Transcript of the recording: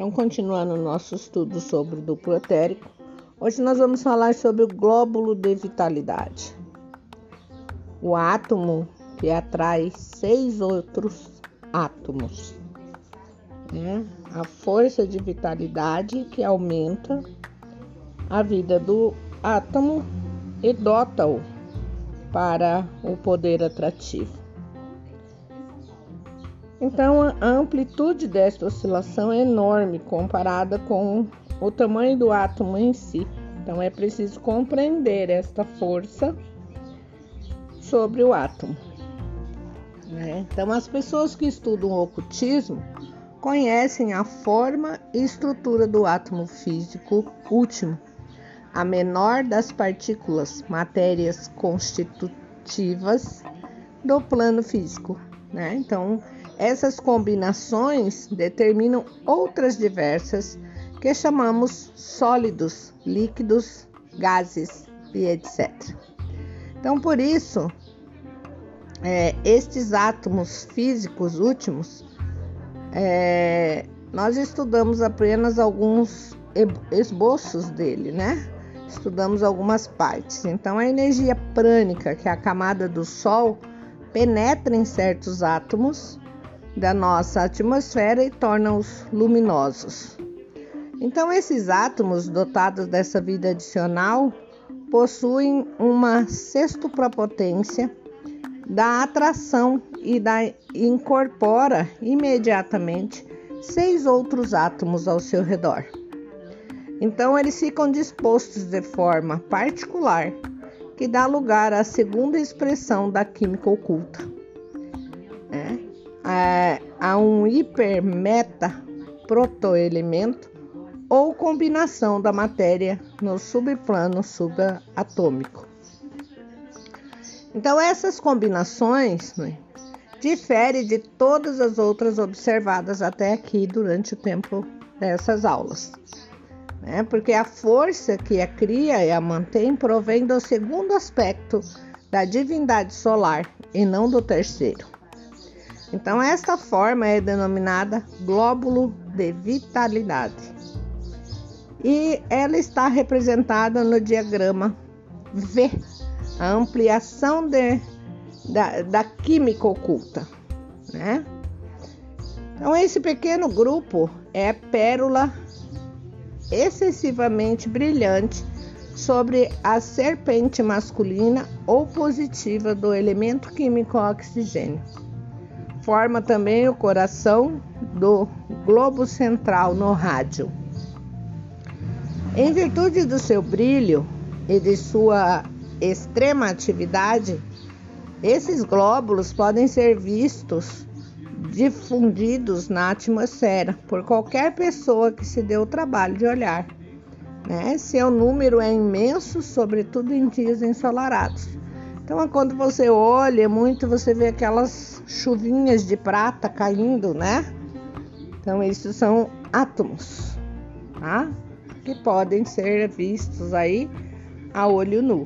Então, continuando o nosso estudo sobre o duplo etérico, hoje nós vamos falar sobre o glóbulo de vitalidade. O átomo que atrai seis outros átomos. Né? A força de vitalidade que aumenta a vida do átomo e dota-o para o poder atrativo. Então, a amplitude desta oscilação é enorme comparada com o tamanho do átomo em si. Então, é preciso compreender esta força sobre o átomo. Né? Então, as pessoas que estudam o ocultismo conhecem a forma e estrutura do átomo físico último, a menor das partículas, matérias constitutivas do plano físico. Né? Então, essas combinações determinam outras diversas que chamamos sólidos, líquidos, gases e etc. Então, por isso, é, estes átomos físicos últimos, é, nós estudamos apenas alguns esboços dele, né? Estudamos algumas partes. Então, a energia prânica, que é a camada do Sol, penetra em certos átomos da nossa atmosfera e torna-os luminosos. Então, esses átomos dotados dessa vida adicional possuem uma sextuplapotência da atração e da incorpora imediatamente seis outros átomos ao seu redor. Então, eles ficam dispostos de forma particular, que dá lugar à segunda expressão da química oculta. É a, a um hipermeta protoelemento ou combinação da matéria no subplano subatômico. Então essas combinações né, diferem de todas as outras observadas até aqui durante o tempo dessas aulas. Né? Porque a força que a cria e a mantém provém do segundo aspecto da divindade solar e não do terceiro. Então, esta forma é denominada glóbulo de vitalidade e ela está representada no diagrama V, a ampliação de, da, da química oculta. Né? Então, esse pequeno grupo é pérola excessivamente brilhante sobre a serpente masculina ou positiva do elemento químico oxigênio. Forma também o coração do globo central no rádio. Em virtude do seu brilho e de sua extrema atividade, esses glóbulos podem ser vistos difundidos na atmosfera por qualquer pessoa que se dê o trabalho de olhar. Né? Seu número é imenso, sobretudo em dias ensolarados. Então, quando você olha muito, você vê aquelas chuvinhas de prata caindo, né? Então, isso são átomos, tá? Que podem ser vistos aí a olho nu.